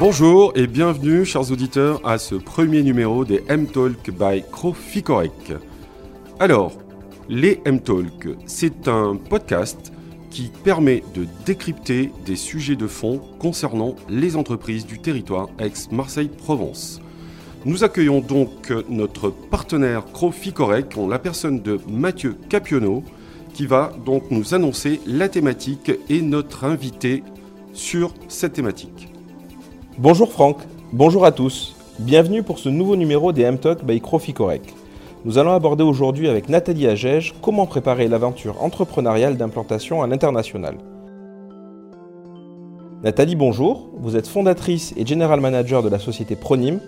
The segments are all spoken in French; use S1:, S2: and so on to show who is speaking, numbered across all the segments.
S1: Bonjour et bienvenue, chers auditeurs, à ce premier numéro des M-Talk by Croficorec. Alors, les M-Talk, c'est un podcast qui permet de décrypter des sujets de fond concernant les entreprises du territoire ex-Marseille-Provence. Nous accueillons donc notre partenaire Croficorec en la personne de Mathieu Capionneau qui va donc nous annoncer la thématique et notre invité sur cette thématique.
S2: Bonjour Franck, bonjour à tous. Bienvenue pour ce nouveau numéro des M-Talk by Croficorec. Nous allons aborder aujourd'hui avec Nathalie Agege comment préparer l'aventure entrepreneuriale d'implantation à l'international. Nathalie, bonjour. Vous êtes fondatrice et general manager de la société Pronim,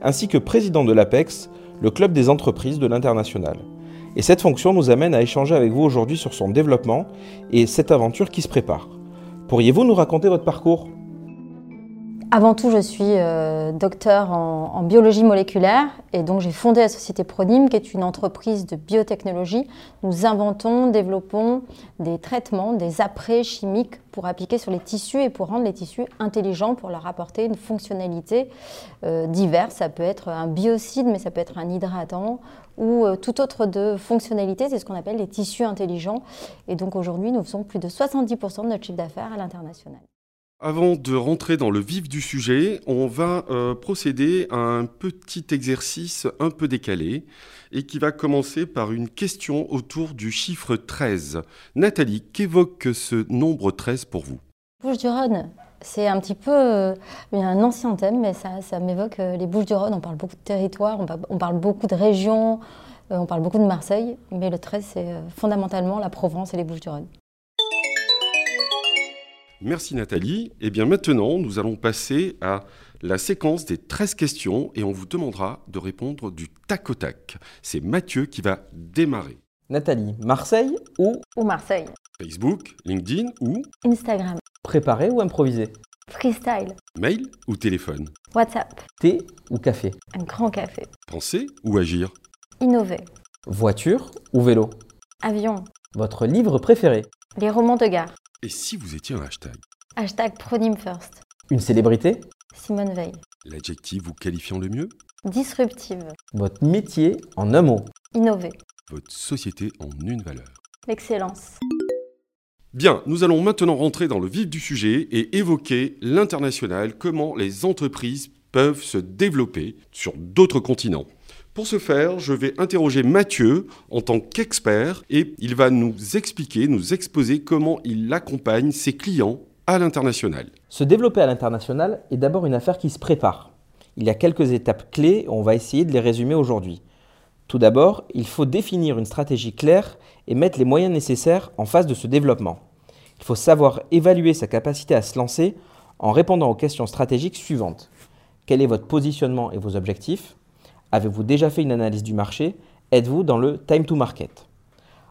S2: ainsi que président de l'APEX, le club des entreprises de l'international. Et cette fonction nous amène à échanger avec vous aujourd'hui sur son développement et cette aventure qui se prépare. Pourriez-vous nous raconter votre parcours?
S3: Avant tout, je suis euh, docteur en, biologie moléculaire et donc j'ai fondé la société Pronim, qui est une entreprise de biotechnologie. Nous inventons, développons des traitements, des apprêts chimiques pour appliquer sur les tissus et pour rendre les tissus intelligents, pour leur apporter une fonctionnalité euh, diverse. Ça peut être un biocide, mais ça peut être un hydratant ou euh, toute autre de fonctionnalité. C'est ce qu'on appelle les tissus intelligents. Et donc aujourd'hui, nous faisons plus de 70% de notre chiffre d'affaires à l'international.
S1: Avant de rentrer dans le vif du sujet, on va euh, procéder à un petit exercice un peu décalé et qui va commencer par une question autour du chiffre 13. Nathalie, qu'évoque ce nombre 13 pour vous?
S3: Bouches-du-Rhône, c'est un petit peu euh, un ancien thème, mais ça, m'évoque euh, les Bouches-du-Rhône. On parle beaucoup de territoire, on, parle beaucoup de régions, on parle beaucoup de Marseille, mais le 13, c'est fondamentalement la Provence et les Bouches-du-Rhône.
S1: Merci Nathalie. Et eh bien maintenant, nous allons passer à la séquence des 13 questions et on vous demandera de répondre du tac au tac. C'est Mathieu qui va démarrer.
S2: Nathalie, Marseille ou
S3: Ou Marseille.
S1: Facebook, LinkedIn ou
S3: Instagram.
S2: Préparé ou improvisé
S3: Freestyle.
S1: Mail ou téléphone?
S3: WhatsApp.
S2: Thé ou café?
S3: Un grand café.
S1: Penser ou agir?
S3: Innover.
S2: Voiture ou vélo?
S3: Avion.
S2: Votre livre préféré?
S3: Les romans de gare.
S1: Et si vous étiez un hashtag
S3: Hashtag Pronim First.
S2: Une célébrité
S3: Simone Veil.
S1: L'adjectif vous qualifiant le mieux
S3: Disruptive.
S2: Votre métier en un mot
S3: Innover.
S1: Votre société en une valeur
S3: L'excellence.
S1: Bien, nous allons maintenant rentrer dans le vif du sujet et évoquer l'international, comment les entreprises peuvent se développer sur d'autres continents. Pour ce faire, je vais interroger Mathieu en tant qu'expert et il va nous expliquer, nous exposer comment il accompagne ses clients à l'international.
S2: Se développer à l'international est d'abord une affaire qui se prépare. Il y a quelques étapes clés, on va essayer de les résumer aujourd'hui. Tout d'abord, il faut définir une stratégie claire et mettre les moyens nécessaires en face de ce développement. Il faut savoir évaluer sa capacité à se lancer en répondant aux questions stratégiques suivantes. Quel est votre positionnement et vos objectifs? Avez-vous déjà fait une analyse du marché? Êtes-vous dans le time to market?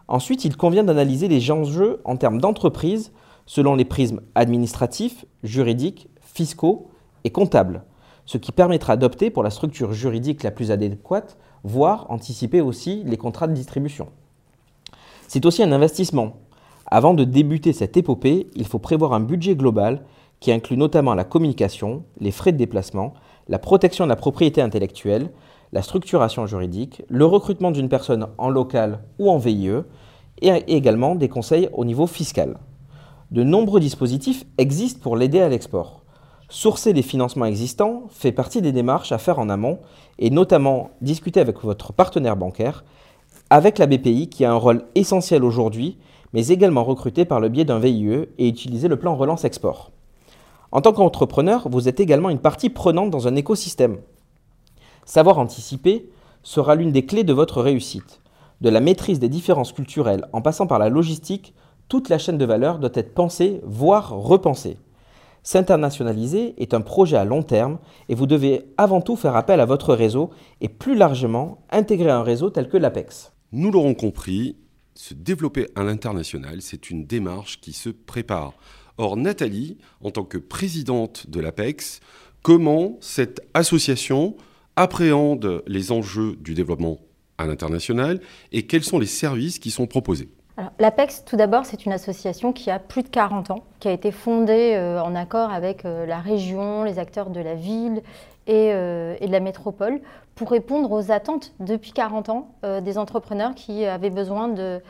S2: Ensuite, il convient d'analyser les enjeux en termes d'entreprise selon les prismes administratifs, juridiques, fiscaux et comptables, ce qui permettra d'opter pour la structure juridique la plus adéquate, voire anticiper aussi les contrats de distribution. C'est aussi un investissement. Avant de débuter cette épopée, il faut prévoir un budget global qui inclut notamment la communication, les frais de déplacement, la protection de la propriété intellectuelle, la structuration juridique, le recrutement d'une personne en local ou en VIE, et également des conseils au niveau fiscal. De nombreux dispositifs existent pour l'aider à l'export. Sourcer les financements existants fait partie des démarches à faire en amont et notamment discuter avec votre partenaire bancaire, avec la BPI qui a un rôle essentiel aujourd'hui, mais également recruté par le biais d'un VIE et utiliser le plan relance export. En tant qu'entrepreneur, vous êtes également une partie prenante dans un écosystème. Savoir anticiper sera l'une des clés de votre réussite. De la maîtrise des différences culturelles en passant par la logistique, toute la chaîne de valeur doit être pensée, voire repensée. S'internationaliser est un projet à long terme et vous devez avant tout faire appel à votre réseau et plus largement intégrer un réseau tel que l'APEX.
S1: Nous l'aurons compris, se développer à l'international, c'est une démarche qui se prépare. Or, Nathalie, en tant que présidente de l'APEX, comment cette association appréhende les enjeux du développement à l'international et quels sont les services qui sont proposés
S3: L'APEX, tout d'abord, c'est une association qui a plus de 40 ans, qui a été fondée euh, en accord avec euh, la région, les acteurs de la ville et, euh, de la métropole pour répondre aux attentes depuis 40 ans des entrepreneurs qui avaient besoin de,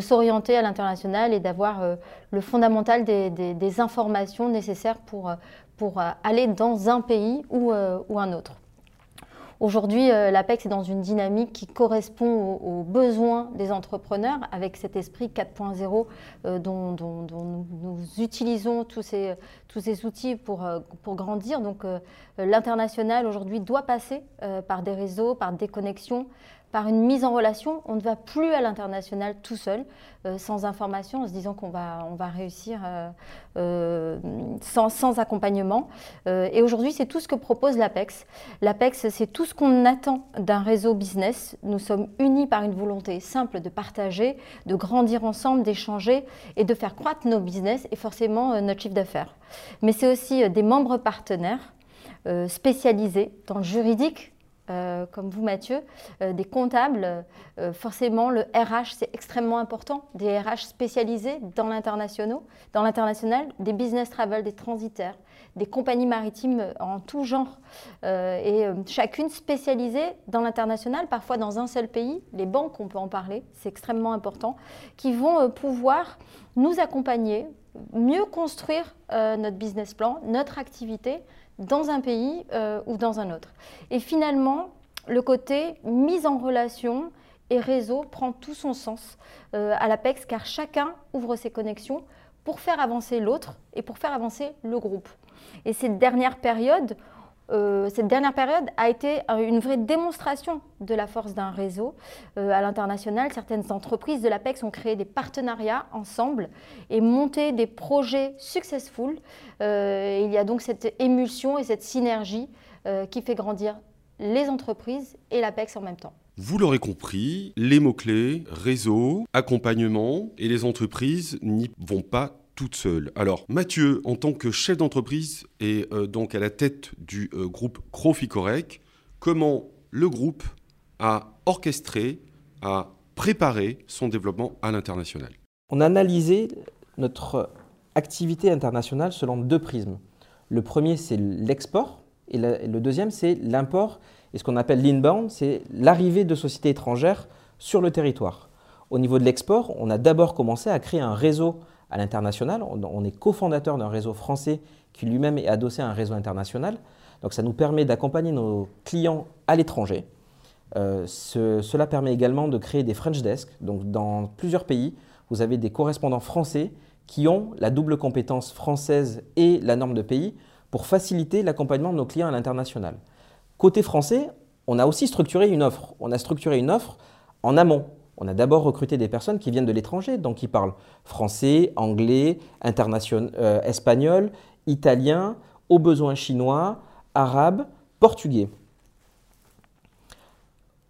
S3: s'orienter à l'international et d'avoir le fondamental des, informations nécessaires pour aller dans un pays ou un autre. Aujourd'hui, euh, l'APEX est dans une dynamique qui correspond aux, besoins des entrepreneurs avec cet esprit 4.0 euh, dont, nous, utilisons tous ces, outils pour, euh, pour grandir. Donc l'international aujourd'hui doit passer par des réseaux, par des connexions, par une mise en relation. On ne va plus à l'international tout seul, sans information, en se disant qu'on va, on va réussir sans, accompagnement. et aujourd'hui, c'est tout ce que propose l'APEX. L'APEX, c'est tout ce qu'on attend d'un réseau business. Nous sommes unis par une volonté simple de partager, de grandir ensemble, d'échanger et de faire croître nos business et forcément notre chiffre d'affaires. Mais c'est aussi des membres partenaires spécialisés dans le juridique, euh, comme vous Mathieu, euh, des comptables, euh, forcément le RH c'est extrêmement important, des RH spécialisés dans l'international, dans l'international, des business travel, des transitaires, des compagnies maritimes en tout genre, et chacune spécialisée dans l'international, parfois dans un seul pays, les banques on peut en parler, c'est extrêmement important, qui vont pouvoir nous accompagner, mieux construire notre business plan, notre activité, dans un pays euh, ou dans un autre. Et finalement, le côté mise en relation et réseau prend tout son sens euh, à l'APEX car chacun ouvre ses connexions pour faire avancer l'autre et pour faire avancer le groupe. Et cette dernière période, euh, cette dernière période a été une vraie démonstration de la force d'un réseau euh, à l'international. Certaines entreprises de l'APEX ont créé des partenariats ensemble et monté des projets successful. Euh, il y a donc cette émulsion et cette synergie qui fait grandir les entreprises et l'APEX en même temps.
S1: Vous l'aurez compris, les mots-clés, réseau, accompagnement et les entreprises n'y vont pas toute seule. Alors, Mathieu, en tant que chef d'entreprise et euh, donc à la tête du euh, groupe Croficorec, comment le groupe a orchestré, a préparé son développement à l'international?
S2: On a analysé notre activité internationale selon deux prismes. Le premier, c'est l'export, et, le deuxième, c'est l'import, et ce qu'on appelle l'inbound, c'est l'arrivée de sociétés étrangères sur le territoire. Au niveau de l'export, on a d'abord commencé à créer un réseau à l'international. On, est cofondateur d'un réseau français qui lui-même est adossé à un réseau international. Donc ça nous permet d'accompagner nos clients à l'étranger. Euh, cela permet également de créer des French Desk. Donc dans plusieurs pays, vous avez des correspondants français qui ont la double compétence française et la norme de pays pour faciliter l'accompagnement de nos clients à l'international. Côté français, on a aussi structuré une offre. On a structuré une offre en amont. On a d'abord recruté des personnes qui viennent de l'étranger, donc qui parlent français, anglais, euh, espagnol, italien, au besoin chinois, arabe, portugais.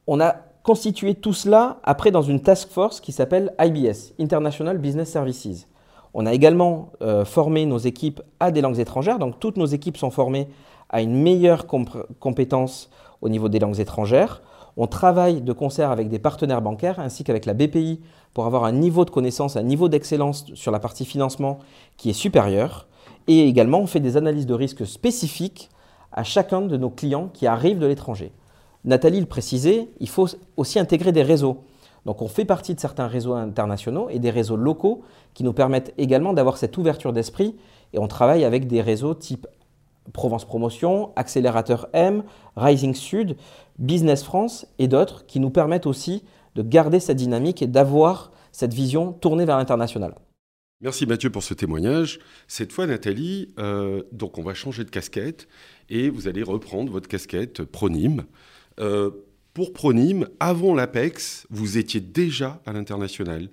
S2: On a constitué tout cela après dans une task force qui s'appelle IBS, International Business Services. On a également euh, formé nos équipes à des langues étrangères, donc toutes nos équipes sont formées à une meilleure compétence au niveau des langues étrangères. On travaille de concert avec des partenaires bancaires ainsi qu'avec la BPI pour avoir un niveau de connaissance, un niveau d'excellence sur la partie financement qui est supérieur. Et également, on fait des analyses de risque spécifiques à chacun de nos clients qui arrivent de l'étranger. Nathalie le précisait, il faut aussi intégrer des réseaux. Donc on fait partie de certains réseaux internationaux et des réseaux locaux qui nous permettent également d'avoir cette ouverture d'esprit et on travaille avec des réseaux type Provence Promotion, Accélérateur M, Rising Sud, Business France et d'autres qui nous permettent aussi de garder cette dynamique et d'avoir cette vision tournée vers l'international.
S1: Merci Mathieu pour ce témoignage. Cette fois, Nathalie, euh, donc on va changer de casquette et vous allez reprendre votre casquette Pronim. Euh, pour Pronim, avant l'APEX, vous étiez déjà à l'international.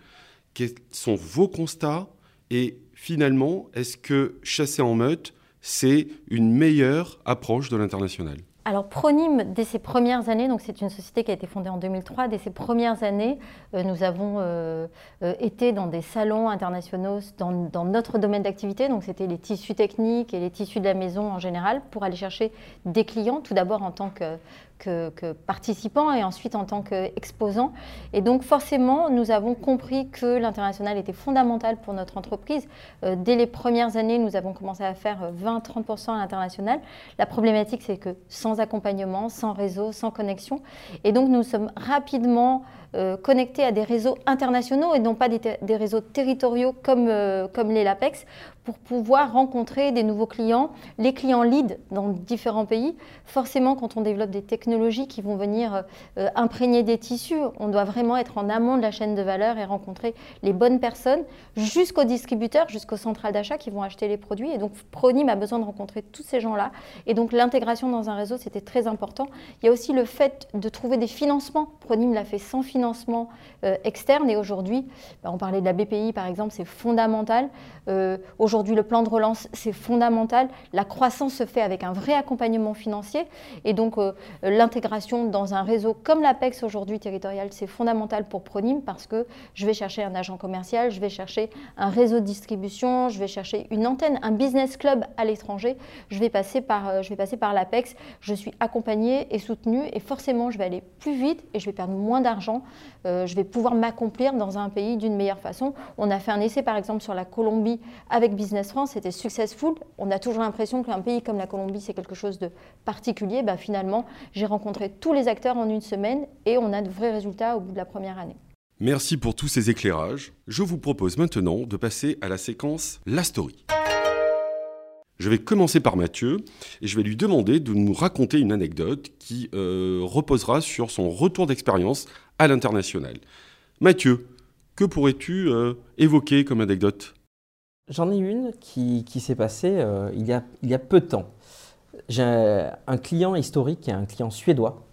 S1: Quels sont vos constats et finalement, est-ce que chasser en meute c'est une meilleure approche de l'international.
S3: Alors Pronim, dès ses premières années, c'est une société qui a été fondée en 2003, dès ses premières années, euh, nous avons euh, euh, été dans des salons internationaux dans, notre domaine d'activité, donc c'était les tissus techniques et les tissus de la maison en général, pour aller chercher des clients, tout d'abord en tant que, que, participant et ensuite en tant qu'exposant. Et donc forcément, nous avons compris que l'international était fondamental pour notre entreprise. Euh, dès les premières années, nous avons commencé à faire 20-30% à l'international. La problématique, c'est que sans accompagnement, sans réseau, sans connexion. Et donc nous sommes rapidement euh, connectés à des réseaux internationaux et non pas des, réseaux territoriaux comme, euh, comme les LAPEX pour pouvoir rencontrer des nouveaux clients, les clients lead dans différents pays. Forcément, quand on développe des technologies qui vont venir euh, imprégner des tissus, on doit vraiment être en amont de la chaîne de valeur et rencontrer les bonnes personnes jusqu'aux distributeurs, jusqu'aux centrales d'achat qui vont acheter les produits. Et donc, Pronim a besoin de rencontrer tous ces gens-là. Et donc, l'intégration dans un réseau, c'était très important. Il y a aussi le fait de trouver des financements. Pronim l'a fait sans financement euh, externe. Et aujourd'hui, bah, on parlait de la BPI, par exemple, c'est fondamental. Euh, Aujourd'hui, le plan de relance, c'est fondamental. La croissance se fait avec un vrai accompagnement financier. Et donc, euh, l'intégration dans un réseau comme l'APEX aujourd'hui territorial, c'est fondamental pour Pronim parce que je vais chercher un agent commercial, je vais chercher un réseau de distribution, je vais chercher une antenne, un business club à l'étranger. Je vais passer par, je par l'APEX. Je suis accompagnée et soutenue et forcément, je vais aller plus vite et je vais perdre moins d'argent. Euh, je vais pouvoir m'accomplir dans un pays d'une meilleure façon. On a fait un essai, par exemple, sur la Colombie avec Business France, c'était successful. On a toujours l'impression qu'un pays comme la Colombie, c'est quelque chose de particulier. Ben, finalement, j'ai rencontré tous les acteurs en une semaine et on a de vrais résultats au bout de la première année.
S1: Merci pour tous ces éclairages. Je vous propose maintenant de passer à la séquence La Story. Je vais commencer par Mathieu et je vais lui demander de nous raconter une anecdote qui euh, reposera sur son retour d'expérience à l'international. Mathieu, que pourrais-tu euh, évoquer comme anecdote?
S2: J'en ai une qui, s'est passée euh, il, y a, peu de temps. J'ai un, client historique un client suédois.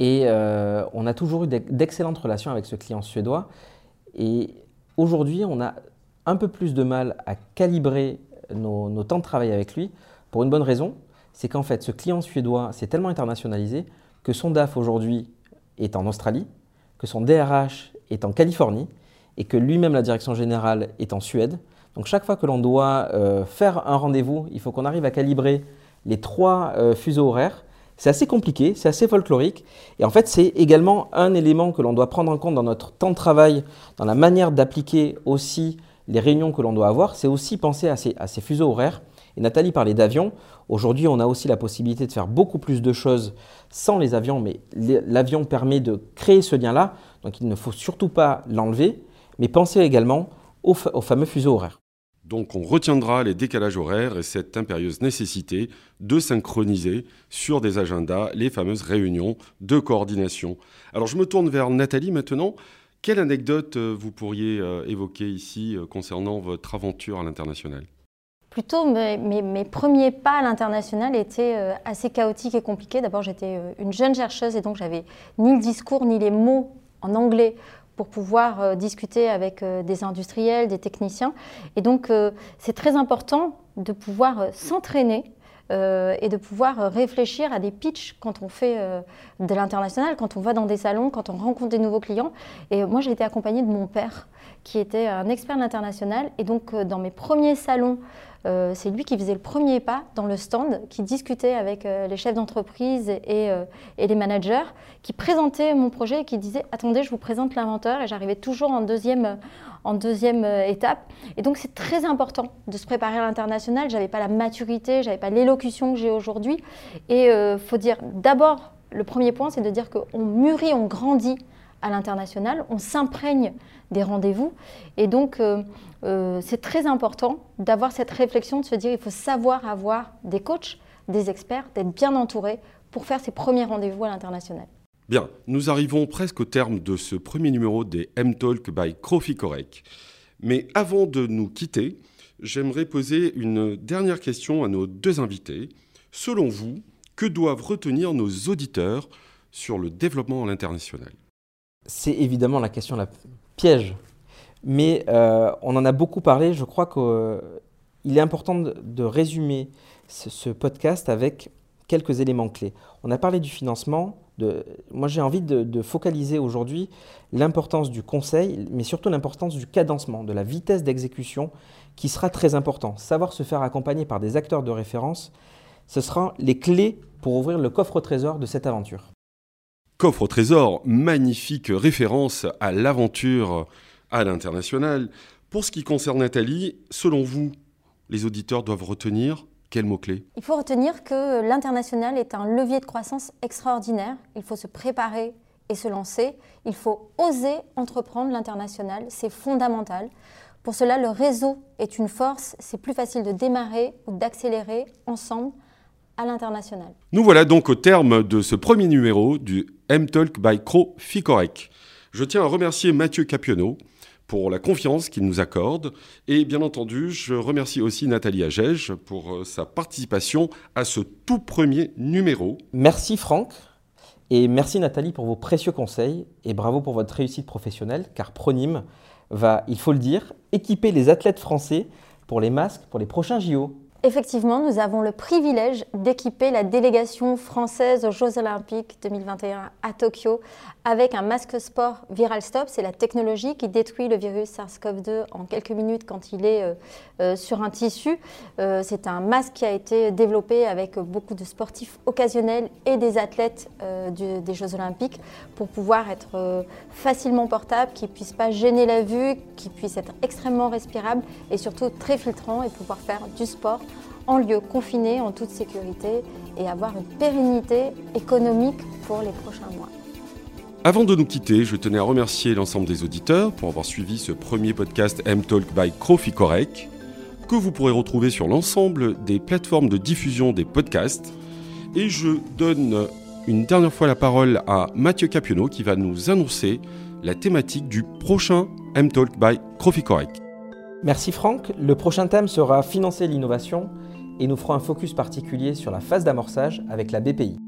S2: Et on a toujours eu d'excellentes relations avec ce client suédois. Et aujourd'hui, on a un peu plus de mal à calibrer nos, temps de travail avec lui pour une bonne raison. C'est qu'en fait, ce client suédois s'est tellement internationalisé que son DAF aujourd'hui est en Australie, que son DRH est en Californie et que lui-même, la direction générale, est en Suède. Donc chaque fois que l'on doit euh, faire un rendez-vous, il faut qu'on arrive à calibrer les trois euh, fuseaux horaires. C'est assez compliqué, c'est assez folklorique. Et en fait, c'est également un élément que l'on doit prendre en compte dans notre temps de travail, dans la manière d'appliquer aussi les réunions que l'on doit avoir. C'est aussi penser à ces, fuseaux horaires. Et Nathalie parlait d'avion. Aujourd'hui, on a aussi la possibilité de faire beaucoup plus de choses sans les avions, mais l'avion permet de créer ce lien-là. Donc il ne faut surtout pas l'enlever mais pensez également au, fameux fuseau horaire.
S1: Donc on retiendra les décalages horaires et cette impérieuse nécessité de synchroniser sur des agendas les fameuses réunions de coordination. Alors je me tourne vers Nathalie maintenant. Quelle anecdote euh, vous pourriez euh, évoquer ici euh, concernant votre aventure à l'international?
S3: Plutôt, mes, premiers pas à l'international étaient assez chaotiques et compliqués. D'abord, j'étais une jeune chercheuse et donc j'avais ni le discours ni les mots en anglais pour pouvoir discuter avec des industriels, des techniciens. Et donc, c'est très important de pouvoir s'entraîner et de pouvoir réfléchir à des pitchs quand on fait de l'international, quand on va dans des salons, quand on rencontre des nouveaux clients. Et moi, j'ai été accompagnée de mon père, qui était un expert international. Et donc, dans mes premiers salons, euh, c'est lui qui faisait le premier pas dans le stand, qui discutait avec euh, les chefs d'entreprise euh, et, les managers, qui présentait mon projet et qui disait Attendez, je vous présente l'inventeur. Et j'arrivais toujours en deuxième, en deuxième étape. Et donc, c'est très important de se préparer à l'international. Je n'avais pas la maturité, je n'avais pas l'élocution que j'ai aujourd'hui. Et il faut dire d'abord, le premier point, c'est de dire qu'on mûrit, on grandit à l'international, on s'imprègne des rendez-vous. Et donc, euh, euh, c'est très important d'avoir cette réflexion, de se dire il faut savoir avoir des coachs, des experts, d'être bien entouré pour faire ses premiers rendez-vous à l'international.
S1: Bien, nous arrivons presque au terme de ce premier numéro des M-Talk by Crofi Correct. Mais avant de nous quitter, j'aimerais poser une dernière question à nos deux invités. Selon vous, que doivent retenir nos auditeurs sur le développement à l'international?
S2: C'est évidemment la question la piège. Mais euh, on en a beaucoup parlé. Je crois qu'il est important de, résumer ce, podcast avec quelques éléments clés. On a parlé du financement. De, moi, j'ai envie de, focaliser aujourd'hui l'importance du conseil, mais surtout l'importance du cadencement, de la vitesse d'exécution, qui sera très important. Savoir se faire accompagner par des acteurs de référence, Ce sera les clés pour ouvrir le coffre-trésor de cette aventure.
S1: Coffre au trésor, magnifique référence à l'aventure à l'international. Pour ce qui concerne Nathalie, selon vous, les auditeurs doivent retenir quels mots-clés
S3: Il faut retenir que l'international est un levier de croissance extraordinaire. Il faut se préparer et se lancer. Il faut oser entreprendre l'international. C'est fondamental. Pour cela, le réseau est une force. C'est plus facile de démarrer ou d'accélérer ensemble à l'international.
S1: Nous voilà donc au terme de ce premier numéro du M-Talk by Cro Ficorec. Je tiens à remercier Mathieu Capionneau pour la confiance qu'il nous accorde et bien entendu, je remercie aussi Nathalie Agege pour euh, sa participation à ce tout premier numéro.
S2: Merci Franck et merci Nathalie pour vos précieux conseils et bravo pour votre réussite professionnelle car Pronim va, il faut le dire, équiper les athlètes français pour les masques pour les prochains JO.
S3: Effectivement, nous avons le privilège d'équiper la délégation française aux Jeux Olympiques 2021 à Tokyo avec un masque sport Viral Stop. C'est la technologie qui détruit le virus SARS-CoV-2 en quelques minutes quand il est euh, euh, sur un tissu. Euh, c'est un masque qui a été développé avec beaucoup de sportifs occasionnels et des athlètes des Jeux Olympiques pour pouvoir être facilement portable, qui ne puisse pas gêner la vue, qui puisse être extrêmement respirable et surtout très filtrant et pouvoir faire du sport en lieu confiné, en toute sécurité et avoir une pérennité économique pour les prochains mois.
S1: Avant de nous quitter, je tenais à remercier l'ensemble des auditeurs pour avoir suivi ce premier podcast M-Talk by Crofi Correct, que vous pourrez retrouver sur l'ensemble des plateformes de diffusion des podcasts. Et je donne une dernière fois la parole à Mathieu Capionneau qui va nous annoncer la thématique du prochain M-Talk by Crofi Correct.
S2: Merci Franck. Le prochain thème sera financer l'innovation et nous ferons un focus particulier sur la phase d'amorçage avec la BPI.